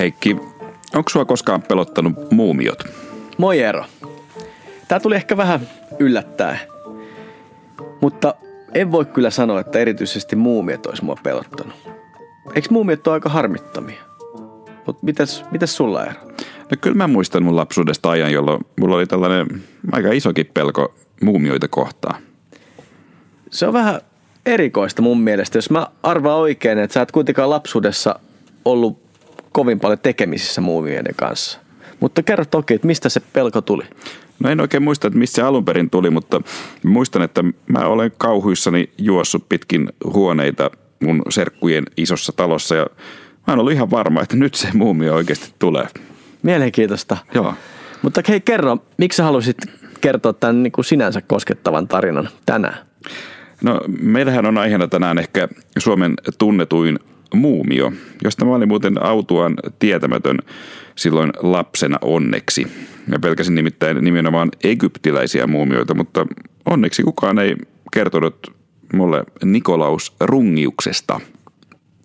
Heikki, onko sua koskaan pelottanut muumiot? Moi Eero. Tää tuli ehkä vähän yllättäen. Mutta en voi kyllä sanoa, että erityisesti muumiot olisi mua pelottanut. Eikö muumiot ole aika harmittomia? Mutta mitäs, mitäs sulla Eero? No kyllä mä muistan mun lapsuudesta ajan, jolloin mulla oli tällainen aika isokin pelko muumioita kohtaan. Se on vähän erikoista mun mielestä, jos mä arvaan oikein, että sä et kuitenkaan lapsuudessa ollut kovin paljon tekemisissä muumioiden kanssa. Mutta kerro toki, että mistä se pelko tuli? No en oikein muista, että mistä se alun perin tuli, mutta muistan, että mä olen kauhuissani juossut pitkin huoneita mun serkkujen isossa talossa ja mä oon ollut ihan varma, että nyt se muumio oikeasti tulee. Mielenkiintoista. Joo. Mutta hei kerro, miksi sä halusit kertoa tämän niin kuin sinänsä koskettavan tarinan tänään? No meillähän on aiheena tänään ehkä Suomen tunnetuin muumio, josta mä olin muuten autuaan tietämätön silloin lapsena onneksi. Ja pelkäsin nimittäin nimenomaan egyptiläisiä muumioita, mutta onneksi kukaan ei kertonut mulle Nikolaus Rungiuksesta.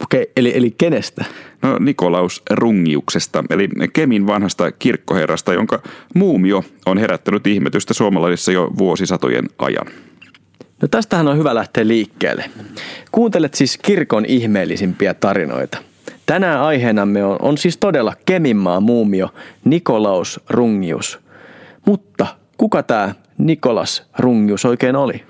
Okei, eli, eli kenestä? No Nikolaus Rungiuksesta, eli Kemin vanhasta kirkkoherrasta, jonka muumio on herättänyt ihmetystä suomalaisissa jo vuosisatojen ajan. No tästähän on hyvä lähteä liikkeelle. Kuuntelet siis kirkon ihmeellisimpiä tarinoita. Tänään aiheenamme on, on siis todella Keminmaa muumio Nikolaus Rungius. Mutta kuka tämä Nikolas Rungius oikein oli?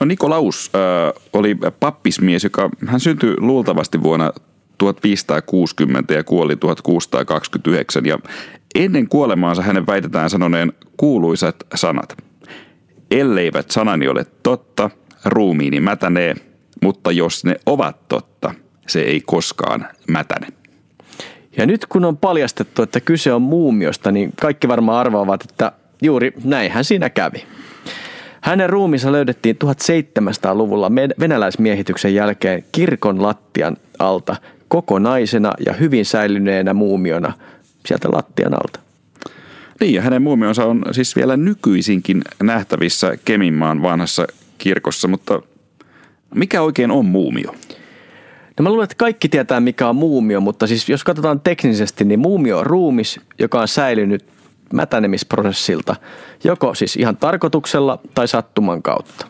No Nikolaus äh, oli pappismies, joka hän syntyi luultavasti vuonna 1560 ja kuoli 1629 ja ennen kuolemaansa hänen väitetään sanoneen kuuluisat sanat. Elleivät sanani ole totta, ruumiini mätänee, mutta jos ne ovat totta, se ei koskaan mätäne. Ja nyt kun on paljastettu, että kyse on muumiosta, niin kaikki varmaan arvaavat, että juuri näinhän siinä kävi. Hänen ruumiinsa löydettiin 1700-luvulla venäläismiehityksen jälkeen kirkon lattian alta kokonaisena ja hyvin säilyneenä muumiona sieltä lattian alta. Niin, ja hänen muumionsa on siis vielä nykyisinkin nähtävissä Keminmaan vanhassa kirkossa, mutta mikä oikein on muumio? No mä luulen, että kaikki tietää mikä on muumio, mutta siis jos katsotaan teknisesti, niin muumio on ruumis, joka on säilynyt mätänemisprosessilta, joko siis ihan tarkoituksella tai sattuman kautta.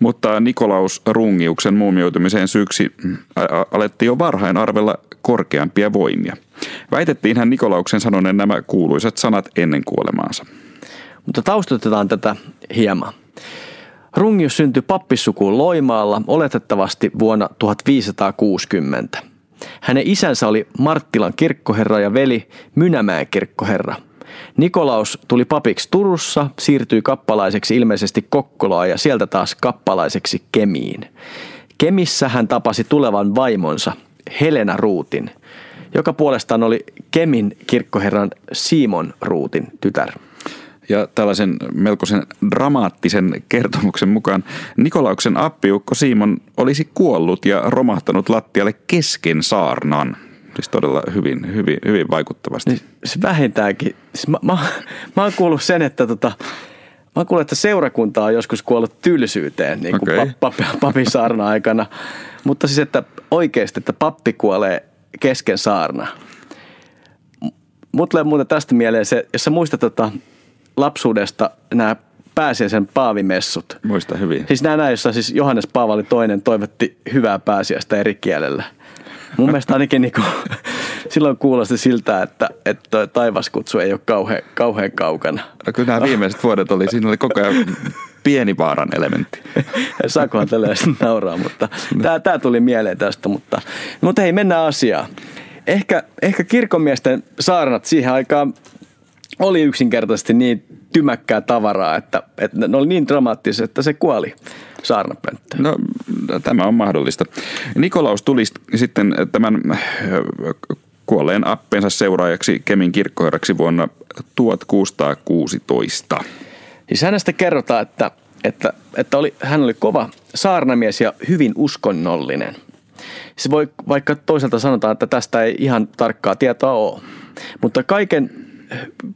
Mutta Nikolaus Rungiuksen muumioitumiseen syyksi alettiin jo varhain arvella korkeampia voimia. Väitettiin hän Nikolauksen sanoneen nämä kuuluisat sanat ennen kuolemaansa. Mutta taustutetaan tätä hieman. Rungius syntyi pappissukuun Loimaalla oletettavasti vuonna 1560. Hänen isänsä oli Marttilan kirkkoherra ja veli Mynämäen kirkkoherra. Nikolaus tuli papiksi Turussa, siirtyi kappalaiseksi ilmeisesti Kokkolaan ja sieltä taas kappalaiseksi Kemiin. Kemissä hän tapasi tulevan vaimonsa, Helena Ruutin, joka puolestaan oli Kemin kirkkoherran Simon Ruutin tytär. Ja tällaisen melkoisen dramaattisen kertomuksen mukaan Nikolauksen appiukko Simon olisi kuollut ja romahtanut lattialle kesken saarnan. Siis todella hyvin, hyvin, hyvin vaikuttavasti. Niin, se vähintäänkin. Siis mä, mä, mä oon kuullut sen, että tota, Mä oon kuullut, että seurakunta on joskus kuollut tylsyyteen niin kuin okay. pap, pap, papin saarna aikana. Mutta siis, että oikeasti, että pappi kuolee kesken saarna. Mut tulee muuten tästä mieleen se, jos sä muistat tota lapsuudesta nämä pääsiäisen paavimessut. Muista hyvin. Siis nämä, joissa siis Johannes Paavali toinen toivotti hyvää pääsiäistä eri kielellä. Mun mielestä ainakin niin kuin, silloin kuulosti siltä, että, että taivaskutsu ei ole kauhean, kauhean kaukana. No kyllä nämä viimeiset vuodet oli, siinä oli koko ajan pieni vaaran elementti. Saakohan tällä nauraa, mutta tämä, tämä tuli mieleen tästä. Mutta, mutta hei, mennään asiaan. Ehkä, ehkä kirkonmiesten saarnat siihen aikaan oli yksinkertaisesti niin tymäkkää tavaraa, että, että ne oli niin dramaattisia, että se kuoli saarnapönttöön. No tämä on mahdollista. Nikolaus tuli sitten tämän äh, kuolleen appensa seuraajaksi Kemin kirkkoherraksi vuonna 1616. Siis hänestä kerrotaan, että, että, että oli, hän oli kova saarnamies ja hyvin uskonnollinen. Se voi, vaikka toisaalta sanotaan, että tästä ei ihan tarkkaa tietoa ole. Mutta kaiken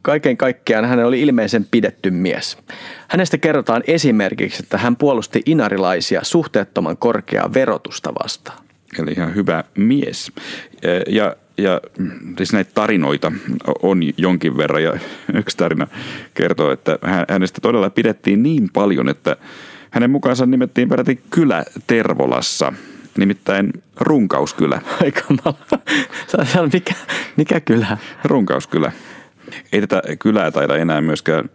kaiken kaikkiaan hän oli ilmeisen pidetty mies. Hänestä kerrotaan esimerkiksi, että hän puolusti inarilaisia suhteettoman korkeaa verotusta vastaan. Eli ihan hyvä mies. Ja, ja siis näitä tarinoita on jonkin verran ja yksi tarina kertoo, että hänestä todella pidettiin niin paljon, että hänen mukaansa nimettiin peräti kylä Tervolassa, nimittäin Runkauskylä. Aika mikä, mikä kylä? Runkauskylä. Ei tätä kylää taida enää myöskään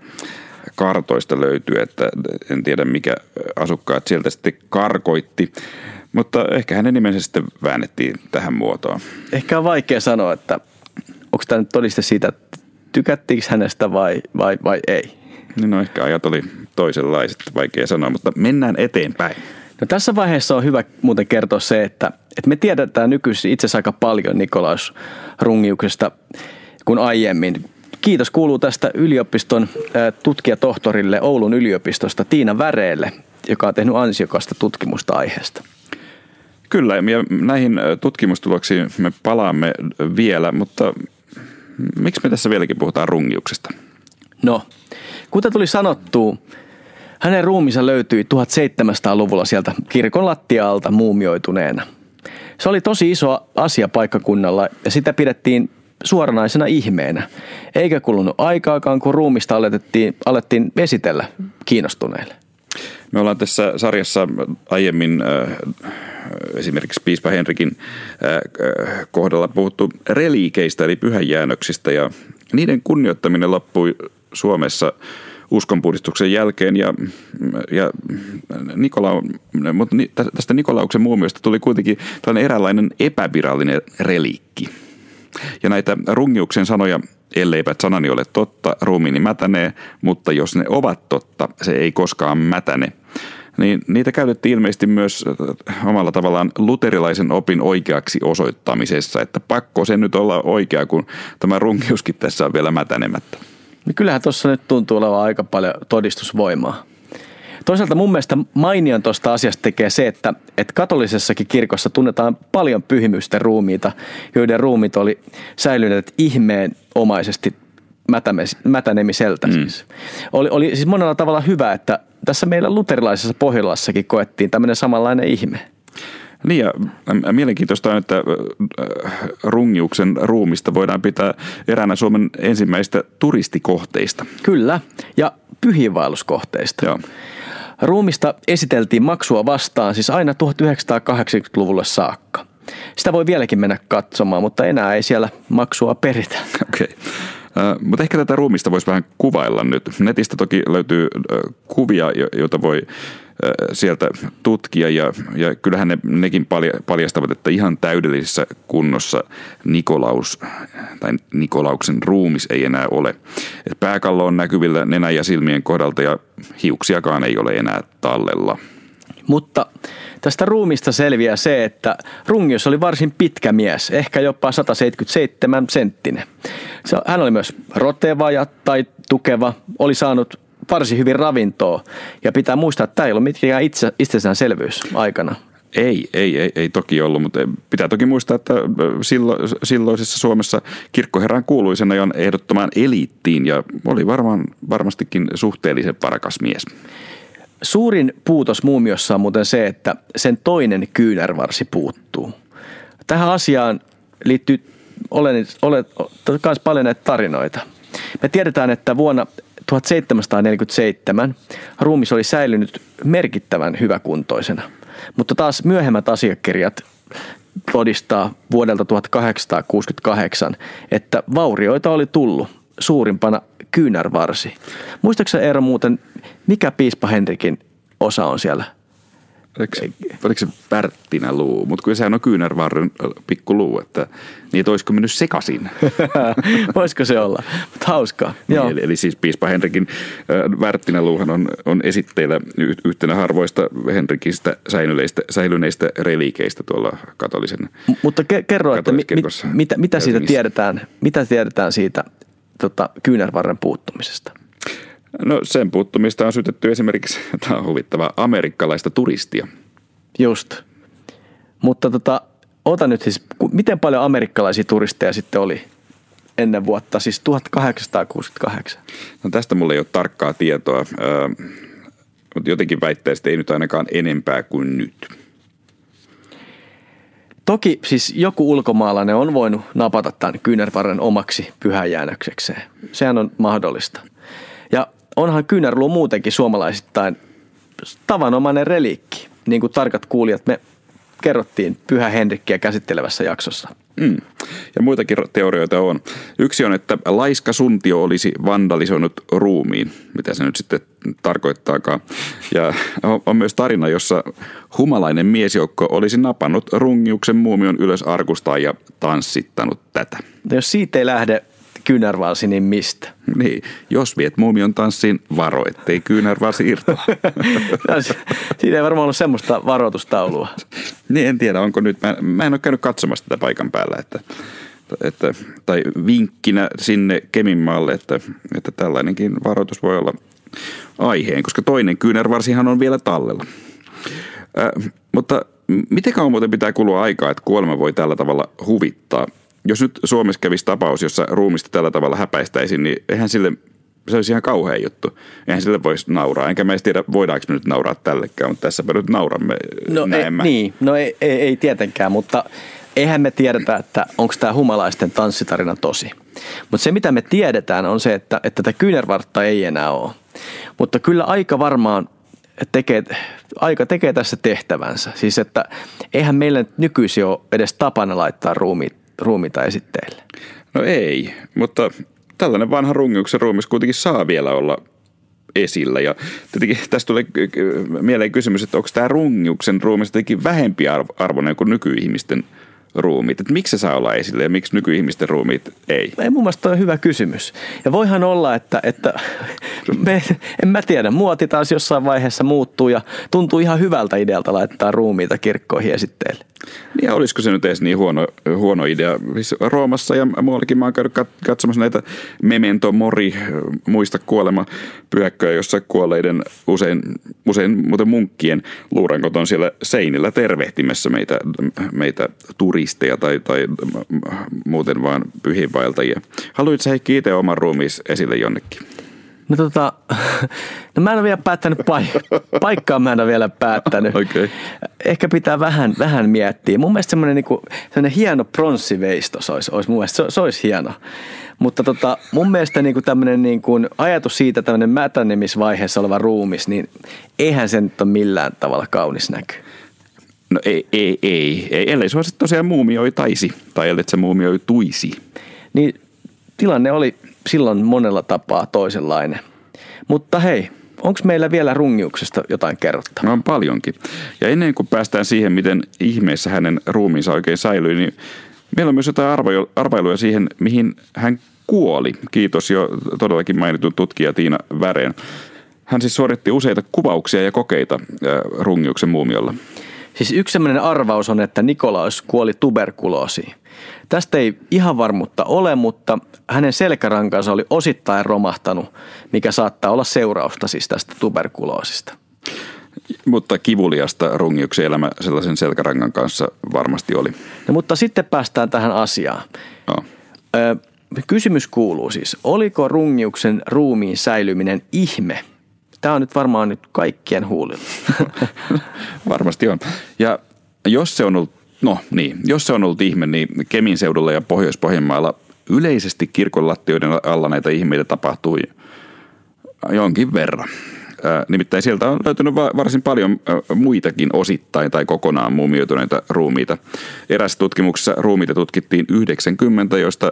kartoista löytyy, että en tiedä mikä asukkaat sieltä sitten karkoitti. Mutta ehkä hänen nimensä sitten väännettiin tähän muotoon. Ehkä on vaikea sanoa, että onko tämä nyt todiste siitä, että tykättiinkö hänestä vai, vai, vai ei. Niin no ehkä ajat oli toisenlaiset, vaikea sanoa, mutta mennään eteenpäin. No tässä vaiheessa on hyvä muuten kertoa se, että, että me tiedetään nykyisin itse asiassa aika paljon Nikolaus Rungiuksesta kuin aiemmin. Kiitos kuuluu tästä yliopiston tutkijatohtorille Oulun yliopistosta Tiina Väreelle, joka on tehnyt ansiokasta tutkimusta aiheesta. Kyllä, ja näihin tutkimustuloksiin me palaamme vielä, mutta miksi me tässä vieläkin puhutaan rungiuksesta? No, kuten tuli sanottu, hänen ruumiinsa löytyi 1700-luvulla sieltä kirkon lattialta muumioituneena. Se oli tosi iso asia paikkakunnalla ja sitä pidettiin suoranaisena ihmeenä. Eikä kulunut aikaakaan, kun ruumista alettiin, alettiin esitellä kiinnostuneille. Me ollaan tässä sarjassa aiemmin äh, esimerkiksi Piispa Henrikin äh, kohdalla puhuttu reliikeistä eli pyhäjäännöksistä ja niiden kunnioittaminen loppui Suomessa uskonpuhdistuksen jälkeen ja, ja Nikola, mutta tästä Nikolauksen muumiosta tuli kuitenkin tällainen eräänlainen epävirallinen reliikki. Ja näitä rungiuksen sanoja, elleivät sanani ole totta, ruumiini mätänee, mutta jos ne ovat totta, se ei koskaan mätäne. Niin niitä käytettiin ilmeisesti myös äh, omalla tavallaan luterilaisen opin oikeaksi osoittamisessa, että pakko se nyt olla oikea, kun tämä rungiuskin tässä on vielä mätänemättä. Niin kyllähän tuossa nyt tuntuu olevan aika paljon todistusvoimaa. Toisaalta mun mielestä mainion tuosta asiasta tekee se, että, että katolisessakin kirkossa tunnetaan paljon pyhimysten ruumiita, joiden ruumit oli säilyneet ihmeenomaisesti mätänemiseltä. Mm. Siis. Oli, oli siis monella tavalla hyvä, että tässä meillä luterilaisessa Pohjolassakin koettiin tämmöinen samanlainen ihme. Niin ja mielenkiintoista on, että Rungiuksen ruumista voidaan pitää eräänä Suomen ensimmäistä turistikohteista. Kyllä, ja pyhiinvaelluskohteista. Joo. Ruumista esiteltiin maksua vastaan siis aina 1980-luvulle saakka. Sitä voi vieläkin mennä katsomaan, mutta enää ei siellä maksua peritä. Okei. Okay. Mutta ehkä tätä ruumista voisi vähän kuvailla nyt. Netistä toki löytyy kuvia, joita voi sieltä tutkia ja, ja kyllähän ne, nekin paljastavat, että ihan täydellisessä kunnossa Nikolaus tai Nikolauksen ruumis ei enää ole. Et pääkallo on näkyvillä nenä ja silmien kohdalta ja hiuksiakaan ei ole enää tallella. Mutta tästä ruumista selviää se, että Rungius oli varsin pitkä mies, ehkä jopa 177 senttinen. Hän oli myös roteva ja tai tukeva, oli saanut varsin hyvin ravintoa. Ja pitää muistaa, että tämä ei ollut mitkään itse, itsestäänselvyys aikana. Ei, ei, ei, ei toki ollut, mutta pitää toki muistaa, että sillo, silloisessa Suomessa kirkkoherran kuuluisena on ehdottomaan eliittiin ja oli varmaan, varmastikin suhteellisen parakas mies. Suurin puutos muumiossa on muuten se, että sen toinen kyynärvarsi puuttuu. Tähän asiaan liittyy olen, olen, myös paljon näitä tarinoita. Me tiedetään, että vuonna 1747 ruumis oli säilynyt merkittävän hyväkuntoisena, mutta taas myöhemmät asiakirjat todistaa vuodelta 1868, että vaurioita oli tullut suurimpana kyynärvarsi. Muistaakseni Eero muuten, mikä piispa Henrikin osa on siellä Oliko se, oliko se Pärttinä luu, mutta kun sehän on kyynärvarren pikku luu, että niitä olisiko mennyt sekaisin. Voisiko se olla, mutta hauskaa. Niin, eli, eli siis piispa Henrikin Värttinä luuhan on, on esitteillä yhtenä harvoista Henrikistä säilyneistä, säilyneistä reliikeistä tuolla katolisen M- Mutta ke- kerro, että mi, mi, mitä, mitä siitä tiedetään, mitä tiedetään siitä tota, kyynärvarren puuttumisesta? No sen puuttumista on syytetty esimerkiksi, tämä on huvittava, amerikkalaista turistia. Just. Mutta tota, ota nyt siis, miten paljon amerikkalaisia turisteja sitten oli ennen vuotta, siis 1868? No tästä mulla ei ole tarkkaa tietoa, mutta jotenkin väittäisi, että ei nyt ainakaan enempää kuin nyt. Toki siis joku ulkomaalainen on voinut napata tämän kyynärvarren omaksi pyhäjäännöksekseen. Sehän on mahdollista. Onhan kyynärluu muutenkin suomalaisittain tavanomainen reliikki. Niin kuin tarkat kuulijat me kerrottiin Pyhä Henrikkiä käsittelevässä jaksossa. Mm. Ja muitakin teorioita on. Yksi on, että laiska suntio olisi vandalisoinut ruumiin, mitä se nyt sitten tarkoittaakaan. Ja on myös tarina, jossa humalainen miesjoukko olisi napannut rungiuksen muumion ylös arkustaan ja tanssittanut tätä. Jos siitä ei lähde kyynärvarsi, niin mistä? Niin, jos viet muumion tanssiin, varo, ettei kyynärvarsi irtoa. Siinä ei varmaan ollut semmoista varoitustaulua. niin, en tiedä, onko nyt, mä, mä en ole käynyt katsomassa tätä paikan päällä, että, että, tai vinkkinä sinne Keminmaalle, että, että tällainenkin varoitus voi olla aiheen, koska toinen kyynärvarsihan on vielä tallella. Äh, mutta miten kauan muuten pitää kulua aikaa, että kuolema voi tällä tavalla huvittaa? Jos nyt Suomessa kävisi tapaus, jossa ruumista tällä tavalla häpäistäisiin, niin eihän sille, se olisi ihan kauhea juttu. Eihän sille voisi nauraa. Enkä mä edes tiedä, voidaanko me nyt nauraa tällekään, mutta tässäpä nyt nauramme no ei, Niin, no ei, ei, ei tietenkään, mutta eihän me tiedetä, että onko tämä humalaisten tanssitarina tosi. Mutta se, mitä me tiedetään, on se, että, että tätä kyynärvartta ei enää ole. Mutta kyllä aika varmaan tekee, aika tekee tässä tehtävänsä. Siis että eihän meillä nykyisin ole edes tapana laittaa ruumiit ruumiita esitteille? No ei, mutta tällainen vanha rungiuksen ruumis kuitenkin saa vielä olla esillä. Ja tietenkin tästä tulee mieleen kysymys, että onko tämä rungiuksen ruumis jotenkin vähempi arvoinen kuin nykyihmisten – ruumiit? Että miksi se saa olla esillä ja miksi nykyihmisten ruumiit ei? Ei mun mielestä on hyvä kysymys. Ja voihan olla, että, että me, en mä tiedä, muoti taas jossain vaiheessa muuttuu ja tuntuu ihan hyvältä idealta laittaa ruumiita kirkkoihin esitteelle. Niin olisiko se nyt edes niin huono, huono idea? Siis Roomassa ja muuallakin mä oon käynyt katsomassa näitä Memento Mori, muista kuolema pyhäkköjä, jossa kuolleiden usein, usein muuten munkkien luurankot on siellä seinillä tervehtimässä meitä, meitä turisteja tai, tai muuten vaan pyhinvaeltajia. Haluatko sä Heikki itse oman ruumiis esille jonnekin? No tota, no mä en ole vielä päättänyt paik- paikkaa, mä en ole vielä päättänyt. okay. Ehkä pitää vähän, vähän miettiä. Mun mielestä semmoinen, niinku, semmoinen hieno pronssiveistos olisi, olisi mun mielestä, se, se olisi hieno. Mutta tota, mun mielestä niinku tämmöinen niinku ajatus siitä, tämmöinen mätänemisvaiheessa oleva ruumis, niin eihän se nyt ole millään tavalla kaunis näky. No ei, ei, ei, ei ellei sua tosiaan muumioitaisi tai ellei se muumioituisi. Niin tilanne oli silloin monella tapaa toisenlainen. Mutta hei, onko meillä vielä rungiuksesta jotain kerrottavaa? No on paljonkin. Ja ennen kuin päästään siihen, miten ihmeessä hänen ruumiinsa oikein säilyi, niin meillä on myös jotain arvailuja siihen, mihin hän kuoli. Kiitos jo todellakin mainitun tutkija Tiina Väreen. Hän siis suoritti useita kuvauksia ja kokeita rungiuksen muumiolla. Siis yksi sellainen arvaus on, että Nikolaus kuoli tuberkuloosiin. Tästä ei ihan varmuutta ole, mutta hänen selkärankansa oli osittain romahtanut, mikä saattaa olla seurausta siis tästä tuberkuloosista. Mutta kivuliasta rungiuksen elämä sellaisen selkärangan kanssa varmasti oli. No, mutta sitten päästään tähän asiaan. No. Ö, kysymys kuuluu siis, oliko rungiuksen ruumiin säilyminen ihme? Tämä on nyt varmaan nyt kaikkien huulilla. Varmasti on. Ja jos se on ollut No niin, jos se on ollut ihme, niin Kemin seudulla ja Pohjois-Pohjanmaalla yleisesti kirkon lattioiden alla näitä ihmeitä tapahtui jonkin verran. Nimittäin sieltä on löytynyt varsin paljon muitakin osittain tai kokonaan muumioituneita ruumiita. Erässä tutkimuksessa ruumiita tutkittiin 90, joista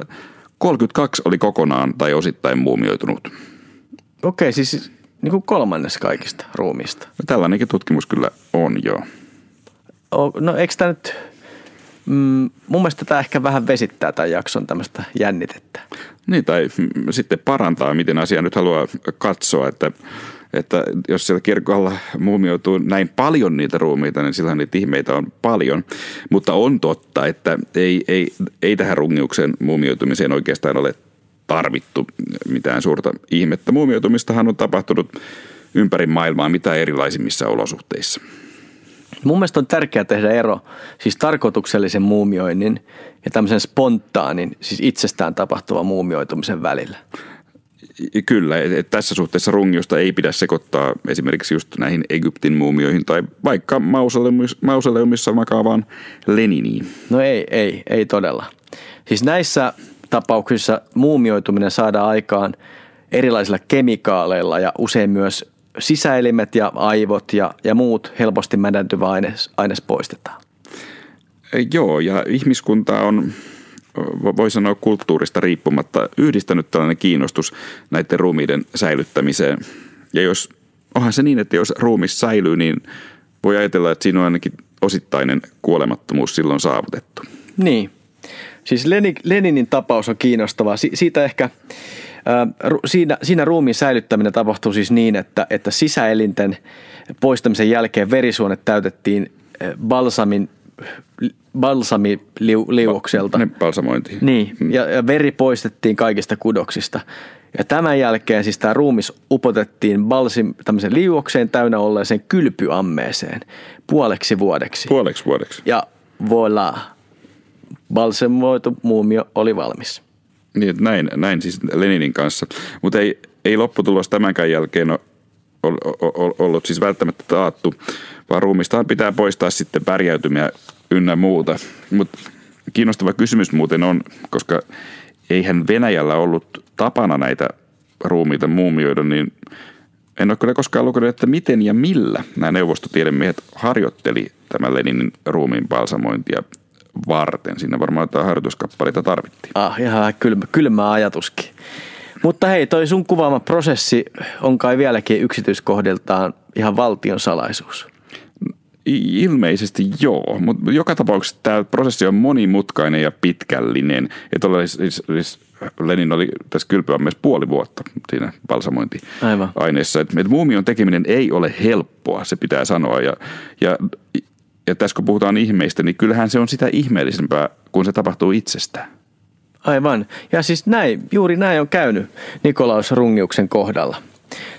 32 oli kokonaan tai osittain muumioitunut. Okei, siis niin kuin kolmannes kaikista ruumiista. No, tällainenkin tutkimus kyllä on, joo. No eikö tämä nyt mm, mun mielestä tämä ehkä vähän vesittää tämän jakson tämmöistä jännitettä. Niin, tai sitten parantaa, miten asia nyt haluaa katsoa, että, että jos siellä kirkolla muumioituu näin paljon niitä ruumiita, niin silloin niitä ihmeitä on paljon. Mutta on totta, että ei, ei, ei tähän rungiuksen muumioitumiseen oikeastaan ole tarvittu mitään suurta ihmettä. Muumioitumistahan on tapahtunut ympäri maailmaa mitä erilaisimmissa olosuhteissa. Mun mielestä on tärkeää tehdä ero siis tarkoituksellisen muumioinnin ja tämmöisen spontaanin, siis itsestään tapahtuvan muumioitumisen välillä. Kyllä, että tässä suhteessa rungiosta ei pidä sekoittaa esimerkiksi just näihin Egyptin muumioihin tai vaikka mausoleumissa makaavaan Leniniin. No ei, ei, ei todella. Siis näissä tapauksissa muumioituminen saadaan aikaan erilaisilla kemikaaleilla ja usein myös sisäelimet ja aivot ja, ja muut helposti mädäntyvä aines, aines poistetaan. Joo, ja ihmiskunta on voi sanoa kulttuurista riippumatta, yhdistänyt tällainen kiinnostus näiden ruumiiden säilyttämiseen. Ja jos, onhan se niin, että jos ruumis säilyy, niin voi ajatella, että siinä on ainakin osittainen kuolemattomuus silloin saavutettu. Niin. Siis Leninin tapaus on kiinnostava. Si- siitä ehkä, siinä, siinä ruumiin säilyttäminen tapahtuu siis niin, että, että sisäelinten poistamisen jälkeen verisuonet täytettiin balsamin balsamiliuokselta. Ne balsamointi. Niin, mm. ja, ja veri poistettiin kaikista kudoksista. Ja tämän jälkeen siis tämä ruumis upotettiin balsim, tämmöisen liuokseen täynnä olleeseen kylpyammeeseen puoleksi vuodeksi. Puoleksi vuodeksi. Ja voilà, balsamoitu muumio oli valmis. Niin, näin, näin siis Leninin kanssa. Mutta ei, ei lopputulos tämänkään jälkeen ole ollut siis välttämättä taattu, vaan ruumistaan pitää poistaa sitten pärjäytymiä ynnä muuta. Mutta kiinnostava kysymys muuten on, koska eihän Venäjällä ollut tapana näitä ruumiita muumioida, niin en ole kyllä koskaan lukenut, että miten ja millä nämä neuvostotiedemiehet harjoitteli tämän Leninin ruumiin palsamointia varten. Siinä varmaan jotain harjoituskappaleita tarvittiin. Ah, ihan kylmä, kylmä ajatuskin. Mutta hei, toi sun kuvaama prosessi on kai vieläkin yksityiskohdiltaan ihan valtion salaisuus. Ilmeisesti joo, mutta joka tapauksessa tämä prosessi on monimutkainen ja pitkällinen. Että siis, siis Lenin oli tässä myös puoli vuotta siinä balsamointiaineessa. Että muumion tekeminen ei ole helppoa, se pitää sanoa. Ja, ja, ja tässä kun puhutaan ihmeistä, niin kyllähän se on sitä ihmeellisempää, kun se tapahtuu itsestään. Aivan. Ja siis näin, juuri näin on käynyt Nikolaus Rungiuksen kohdalla.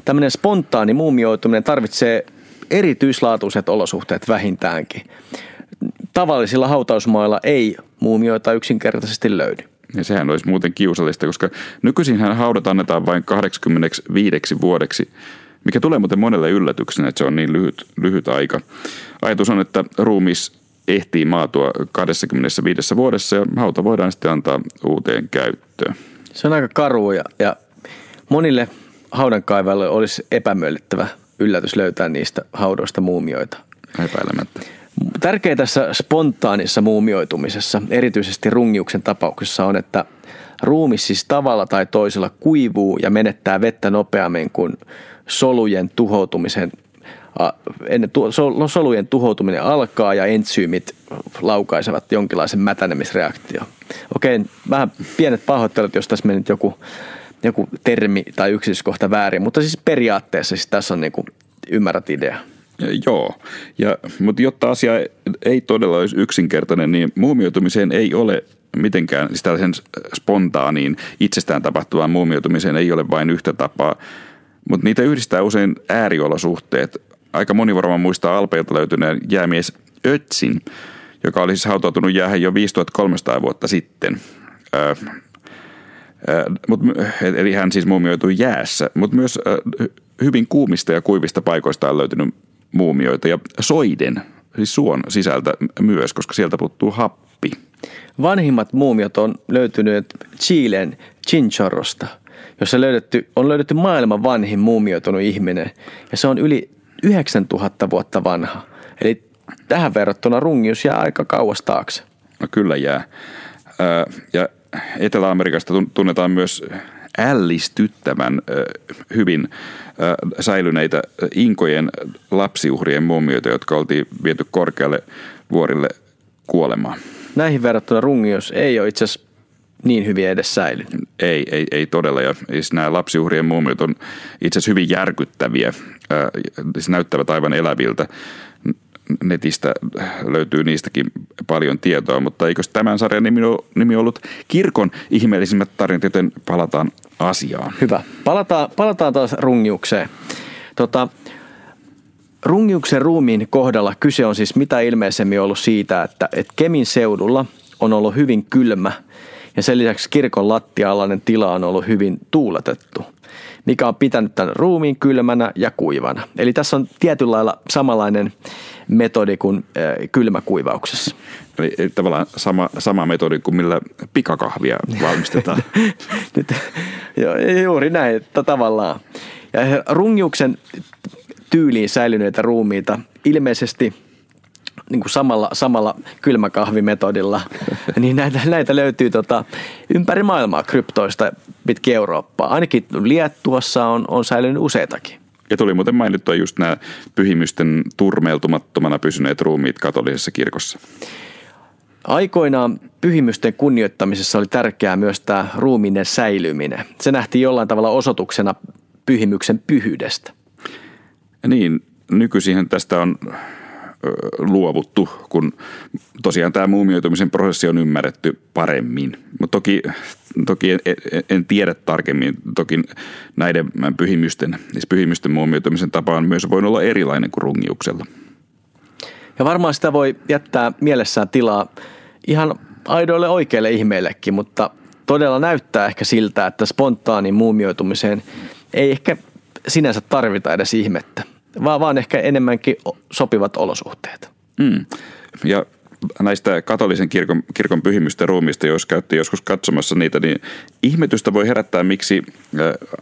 Tämmöinen spontaani muumioituminen tarvitsee erityislaatuiset olosuhteet vähintäänkin. Tavallisilla hautausmailla ei muumioita yksinkertaisesti löydy. Ja sehän olisi muuten kiusallista, koska nykyisin hän haudat annetaan vain 85 vuodeksi, mikä tulee muuten monelle yllätyksenä, että se on niin lyhyt, lyhyt aika. Ajatus on, että ruumis ehtii maatua 25 vuodessa ja hauta voidaan sitten antaa uuteen käyttöön. Se on aika karu ja, ja monille haudankaivajalle olisi epämyöllittävä yllätys löytää niistä haudoista muumioita. Epäilemättä. Tärkeää tässä spontaanissa muumioitumisessa, erityisesti rungiuksen tapauksessa on, että ruumis siis tavalla tai toisella kuivuu ja menettää vettä nopeammin kuin solujen tuhoutumisen ennen solujen tuhoutuminen alkaa ja entsyymit laukaisevat jonkinlaisen mätänemisreaktio. Okei, vähän pienet pahoittelut, jos tässä meni joku, joku termi tai yksityiskohta väärin, mutta siis periaatteessa siis tässä on niin kuin, ymmärrät idea. Joo, ja, mutta jotta asia ei todella olisi yksinkertainen, niin muumioitumiseen ei ole mitenkään, siis tällaisen spontaaniin itsestään tapahtuvaan muumioitumiseen ei ole vain yhtä tapaa, mutta niitä yhdistää usein ääriolosuhteet aika moni varmaan muistaa Alpeilta löytyneen jäämies Ötsin, joka oli siis hautautunut jäähän jo 5300 vuotta sitten. Ö, mut, eli hän siis muumioitui jäässä, mutta myös hyvin kuumista ja kuivista paikoista on löytynyt muumioita ja soiden, siis suon sisältä myös, koska sieltä puuttuu happi. Vanhimmat muumiot on löytyneet Chileen Chinchorrosta, jossa löydetty, on löydetty maailman vanhin muumioitunut ihminen ja se on yli 9000 vuotta vanha. Eli tähän verrattuna rungius jää aika kauas taakse. No kyllä jää. Ja Etelä-Amerikasta tunnetaan myös ällistyttävän hyvin säilyneitä inkojen lapsiuhrien muumioita, jotka oltiin viety korkealle vuorille kuolemaan. Näihin verrattuna rungius ei ole itse asiassa niin hyvin edes säilynyt. Ei, ei, ei todella. Ja siis nämä lapsiuhrien muumiot on itse asiassa hyvin järkyttäviä. Äh, siis näyttävät aivan eläviltä. Netistä löytyy niistäkin paljon tietoa, mutta eikö tämän sarjan nimi, ole, nimi ollut Kirkon ihmeellisimmät tarinat, joten palataan asiaan. Hyvä. Palataan, palataan taas rungiukseen. Tota, rungiuksen ruumiin kohdalla kyse on siis mitä ilmeisemmin ollut siitä, että, että Kemin seudulla on ollut hyvin kylmä – ja sen lisäksi kirkon lattialainen tila on ollut hyvin tuuletettu. mikä on pitänyt tämän ruumiin kylmänä ja kuivana. Eli tässä on tietyllä lailla samanlainen metodi kuin kylmäkuivauksessa. Eli tavallaan sama, sama metodi kuin millä pikakahvia valmistetaan. Nyt, joo, juuri näin, tavallaan. Ja rungiuksen tyyliin säilyneitä ruumiita ilmeisesti niin kuin samalla, samalla kylmäkahvimetodilla, niin näitä, näitä löytyy tota, ympäri maailmaa kryptoista pitkin Eurooppaa. Ainakin Liettuassa on, on säilynyt useitakin. Ja tuli muuten mainittua just nämä pyhimysten turmeltumattomana pysyneet ruumiit katolisessa kirkossa. Aikoinaan pyhimysten kunnioittamisessa oli tärkeää myös tämä ruumiinen säilyminen. Se nähtiin jollain tavalla osoituksena pyhimyksen pyhyydestä. Niin, nykyisin tästä on luovuttu, kun tosiaan tämä muumioitumisen prosessi on ymmärretty paremmin. Mutta toki, toki en, en tiedä tarkemmin, toki näiden pyhimysten, siis pyhimysten muumioitumisen tapa on myös voinut olla erilainen kuin rungiuksella. Ja varmaan sitä voi jättää mielessään tilaa ihan aidoille oikeille ihmeillekin, mutta todella näyttää ehkä siltä, että spontaanin muumioitumiseen ei ehkä sinänsä tarvita edes ihmettä vaan, vaan ehkä enemmänkin sopivat olosuhteet. Mm. Ja näistä katolisen kirkon, kirkon pyhimysten ruumista, jos käytte joskus katsomassa niitä, niin ihmetystä voi herättää, miksi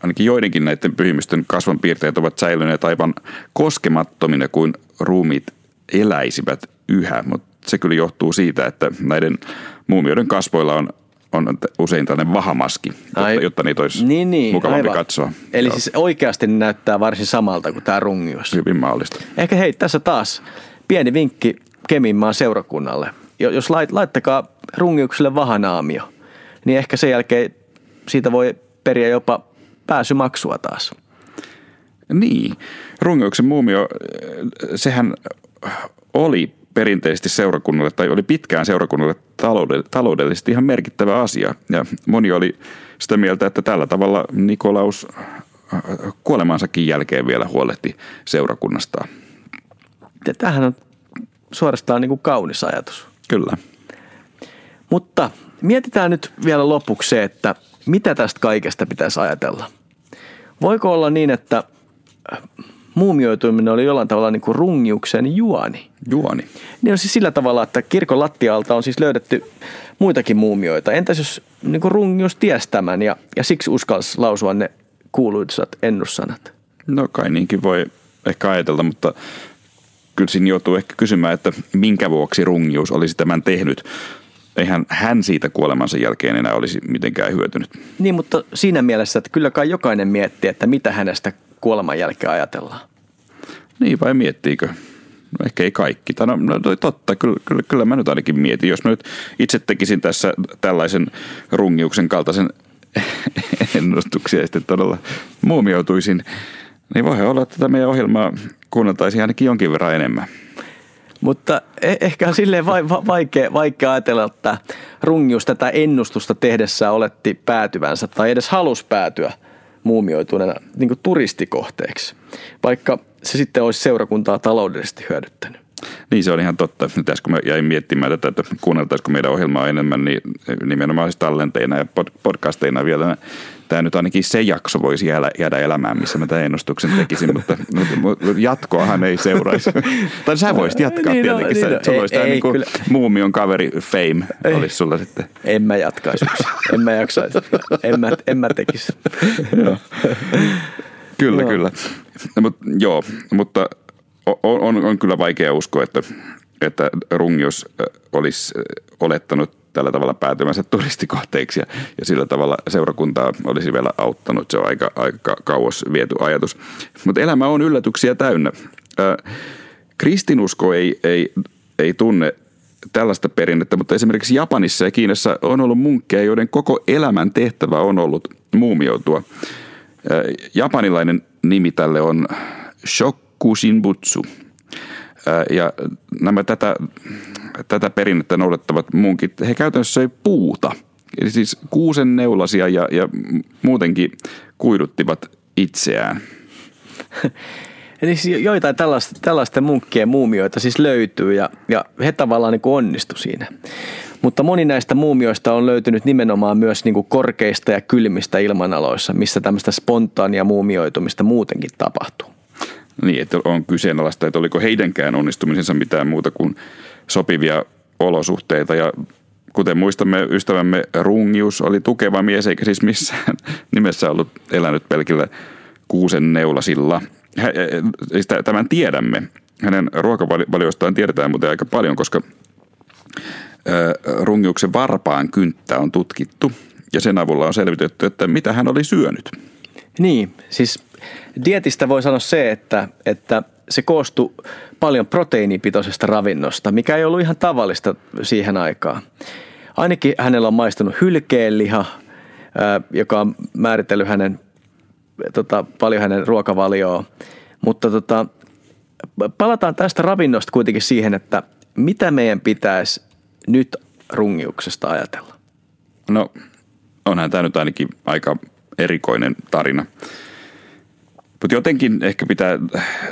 ainakin joidenkin näiden pyhimysten kasvanpiirteet ovat säilyneet aivan koskemattomina kuin ruumiit eläisivät yhä. Mutta se kyllä johtuu siitä, että näiden muumioiden kasvoilla on on usein tällainen vahamaski, jotta, jotta niitä olisi niin, niin, mukavampi aivan. katsoa. Eli Joo. siis oikeasti ne näyttää varsin samalta kuin tämä rungius. Hyvin maallista. Ehkä hei, tässä taas pieni vinkki Keminmaan seurakunnalle. Jos lait, laittakaa rungiukselle vahanaamio, niin ehkä sen jälkeen siitä voi periä jopa pääsymaksua taas. Niin. Rungiuksen muumio, sehän oli perinteisesti seurakunnalle tai oli pitkään seurakunnalle taloudellisesti ihan merkittävä asia. Ja moni oli sitä mieltä, että tällä tavalla Nikolaus äh, kuolemansakin jälkeen vielä huolehti seurakunnastaan. Tämähän on suorastaan niin kuin kaunis ajatus. Kyllä. Mutta mietitään nyt vielä lopuksi se, että mitä tästä kaikesta pitäisi ajatella. Voiko olla niin, että muumioituminen oli jollain tavalla niin kuin rungiuksen juoni. Juoni. Niin on siis sillä tavalla, että kirkon lattialta on siis löydetty muitakin muumioita. Entäs jos niin kuin rungius ties tämän ja, ja siksi uskalsi lausua ne kuuluisat ennussanat? No kai niinkin voi ehkä ajatella, mutta kyllä siinä joutuu ehkä kysymään, että minkä vuoksi rungius olisi tämän tehnyt. Eihän hän siitä kuolemansa jälkeen enää olisi mitenkään hyötynyt. Niin, mutta siinä mielessä, että kyllä kai jokainen miettii, että mitä hänestä kuoleman jälkeen ajatellaan. Niin vai miettiikö? No ehkä ei kaikki. Tai no, no totta, kyllä, kyllä, kyllä mä nyt ainakin mietin. Jos mä nyt itse tekisin tässä tällaisen rungiuksen kaltaisen ennustuksia ja sitten todella muumioituisin, niin voi olla, että tätä meidän ohjelmaa kuunneltaisiin ainakin jonkin verran enemmän. Mutta e- ehkä on silleen vaikea, vaikea ajatella, että rungius tätä ennustusta tehdessä oletti päätyvänsä tai edes halus päätyä – muumioituneena niin kuin turistikohteeksi, vaikka se sitten olisi seurakuntaa taloudellisesti hyödyttänyt. Niin se on ihan totta. Nyt äsken mä jäin miettimään tätä, että kuunneltaisiko meidän ohjelmaa enemmän, niin nimenomaan siis tallenteina ja podcasteina vielä tämä nyt ainakin se jakso voisi jäädä, jäädä elämään, missä mä tämän ennustuksen tekisin, mutta, jatkoahan ei seuraisi. tai sä voisit jatkaa niin, no, tietenkin. No, niin, sä, no, ei, ei, niin muumion kaveri fame ei. olisi sulla sitten. En mä jatkaisi. en mä jaksaisi. En mä, en mä tekisi. kyllä, no. kyllä. No, mutta, joo, mutta on, on, on kyllä vaikea uskoa, että, että Rungios olisi olettanut tällä tavalla päätymänsä turistikohteiksi ja, ja sillä tavalla seurakuntaa olisi vielä auttanut. Se on aika, aika kauas viety ajatus. Mutta elämä on yllätyksiä täynnä. Ää, kristinusko ei, ei, ei tunne tällaista perinnettä, mutta esimerkiksi Japanissa ja Kiinassa on ollut munkkeja, joiden koko elämän tehtävä on ollut muumioitua. Japanilainen nimi tälle on Shokushinbutsu. Ja nämä tätä tätä perinnettä noudattavat munkit, he käytännössä söi puuta. Eli siis kuusen neulasia ja, ja muutenkin kuiduttivat itseään. Eli siis joitain tällaista, tällaisten munkkien muumioita siis löytyy ja, ja he tavallaan niin onnistu siinä. Mutta moni näistä muumioista on löytynyt nimenomaan myös niin kuin korkeista ja kylmistä ilmanaloissa, missä tämmöistä spontaania muumioitumista muutenkin tapahtuu. Niin, että on kyseenalaista, että oliko heidänkään onnistumisensa mitään muuta kuin sopivia olosuhteita ja kuten muistamme, ystävämme Rungius oli tukeva mies, eikä siis missään nimessä ollut elänyt pelkillä kuusen neulasilla. Siis tämän tiedämme. Hänen ruokavalioistaan tiedetään muuten aika paljon, koska Rungiuksen varpaan kynttä on tutkittu ja sen avulla on selvitetty, että mitä hän oli syönyt. Niin, siis dietistä voi sanoa se, että, että se koostui paljon proteiinipitoisesta ravinnosta, mikä ei ollut ihan tavallista siihen aikaan. Ainakin hänellä on maistunut hylkeenliha, joka on määritellyt hänen, tota, paljon hänen ruokavalioon. Mutta tota, palataan tästä ravinnosta kuitenkin siihen, että mitä meidän pitäisi nyt rungiuksesta ajatella? No onhan tämä nyt ainakin aika erikoinen tarina. Mutta jotenkin ehkä pitää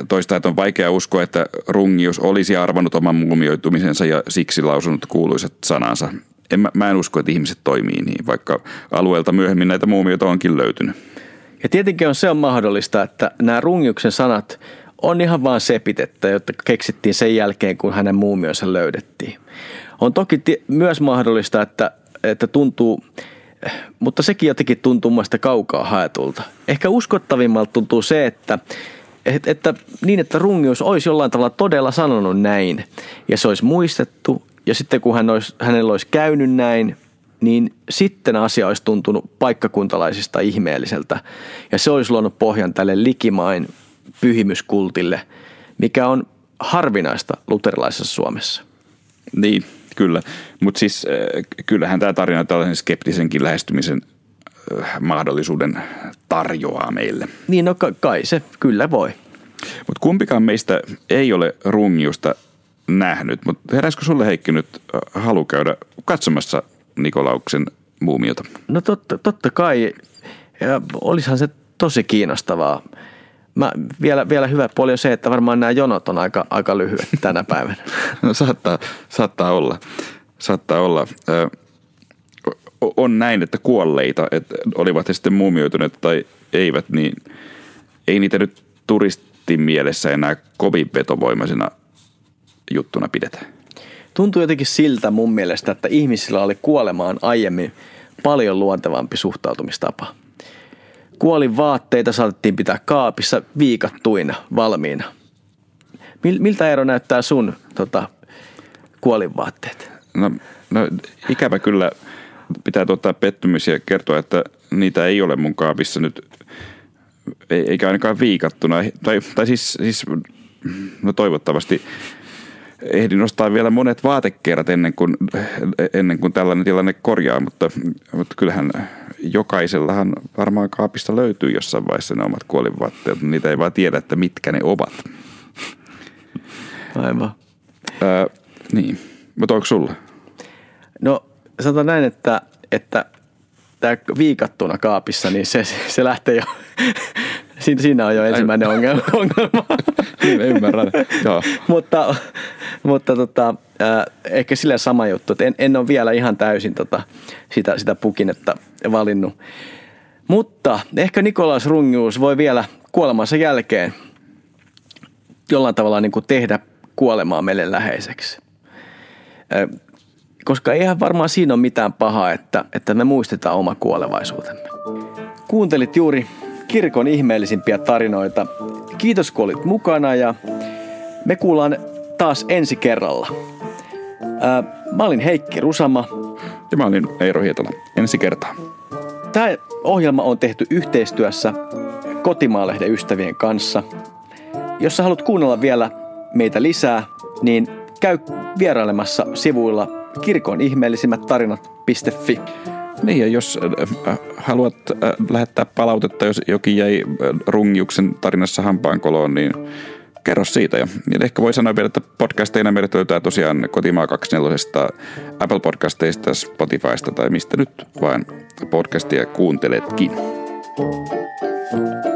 toistaa, että on vaikea uskoa, että rungius olisi arvannut oman muumioitumisensa ja siksi lausunut kuuluisat sanansa. En, mä, mä en usko, että ihmiset toimii niin, vaikka alueelta myöhemmin näitä muumioita onkin löytynyt. Ja tietenkin on se on mahdollista, että nämä rungiuksen sanat on ihan vaan sepitettä, jotta keksittiin sen jälkeen, kun hänen muumionsa löydettiin. On toki myös mahdollista, että, että tuntuu, mutta sekin jotenkin tuntuu mielestäni kaukaa haetulta. Ehkä uskottavimmalta tuntuu se, että, että, että niin, että rungius olisi jollain tavalla todella sanonut näin ja se olisi muistettu ja sitten kun hän olisi, hänellä olisi käynyt näin, niin sitten asia olisi tuntunut paikkakuntalaisista ihmeelliseltä ja se olisi luonut pohjan tälle likimain pyhimyskultille, mikä on harvinaista luterilaisessa Suomessa. Niin, kyllä. Mutta siis äh, kyllähän tämä tarina tällaisen skeptisenkin lähestymisen äh, mahdollisuuden tarjoaa meille. Niin, no kai se kyllä voi. Mutta kumpikaan meistä ei ole rungiusta nähnyt, mutta heräskö sulle Heikki nyt äh, halu käydä katsomassa Nikolauksen muumiota? No totta, totta kai. Ja olisihan se tosi kiinnostavaa. Mä, vielä, vielä hyvä puoli on se, että varmaan nämä jonot on aika, aika lyhyet tänä päivänä. No saattaa, saattaa olla. Saattaa olla. Ö, on näin, että kuolleita, että olivat he sitten muumioituneet tai eivät, niin ei niitä nyt turistin mielessä enää kovin vetovoimaisena juttuna pidetä. Tuntuu jotenkin siltä mun mielestä, että ihmisillä oli kuolemaan aiemmin paljon luontevampi suhtautumistapa. Kuolin vaatteita saatettiin pitää kaapissa viikattuina valmiina. Miltä ero näyttää sun tota, kuolinvaatteet? No, no ikävä kyllä pitää tuottaa pettymys ja kertoa, että niitä ei ole mun kaapissa nyt, eikä ainakaan viikattuna. Tai, tai siis, siis no toivottavasti ehdin nostaa vielä monet vaatekerrat ennen kuin, ennen kuin tällainen tilanne korjaa, mutta, mutta kyllähän jokaisellahan varmaan kaapista löytyy jossain vaiheessa ne omat kuolinvaatteet, mutta niitä ei vaan tiedä, että mitkä ne ovat. Aivan. Ää, niin, mutta onko sulla? No sanotaan näin, että, että tämä viikattuna kaapissa, niin se, se lähtee jo, siinä on jo ensimmäinen ongelma. ongelma. niin, ymmärrän, joo. mutta mutta tota, äh, ehkä sillä sama juttu, että en, en ole vielä ihan täysin tota, sitä, sitä pukinetta valinnut. Mutta ehkä Nikolaus Rungius voi vielä kuolemansa jälkeen jollain tavalla niin kuin tehdä kuolemaa meille läheiseksi. Äh, koska eihän varmaan siinä ole mitään pahaa, että, että me muistetaan oma kuolevaisuutemme. Kuuntelit juuri kirkon ihmeellisimpiä tarinoita. Kiitos kun olit mukana ja me kuullaan taas ensi kerralla. Ää, mä olin Heikki Rusama. Ja mä olin Eero Hietola. Ensi kertaa. Tämä ohjelma on tehty yhteistyössä Kotimaalehden ystävien kanssa. Jos sä haluat kuunnella vielä meitä lisää, niin käy vierailemassa sivuilla kirkon ihmeellisimmät tarinat.fi. Niin ja jos äh, haluat äh, lähettää palautetta, jos jokin jäi äh, rungiuksen tarinassa hampaankoloon, niin kerro siitä. Ja, ja ehkä voi sanoa vielä, että podcasteina meidät löytää tosiaan Kotimaa 24, Apple Podcasteista, Spotifysta tai mistä nyt vaan podcastia kuunteletkin. thank you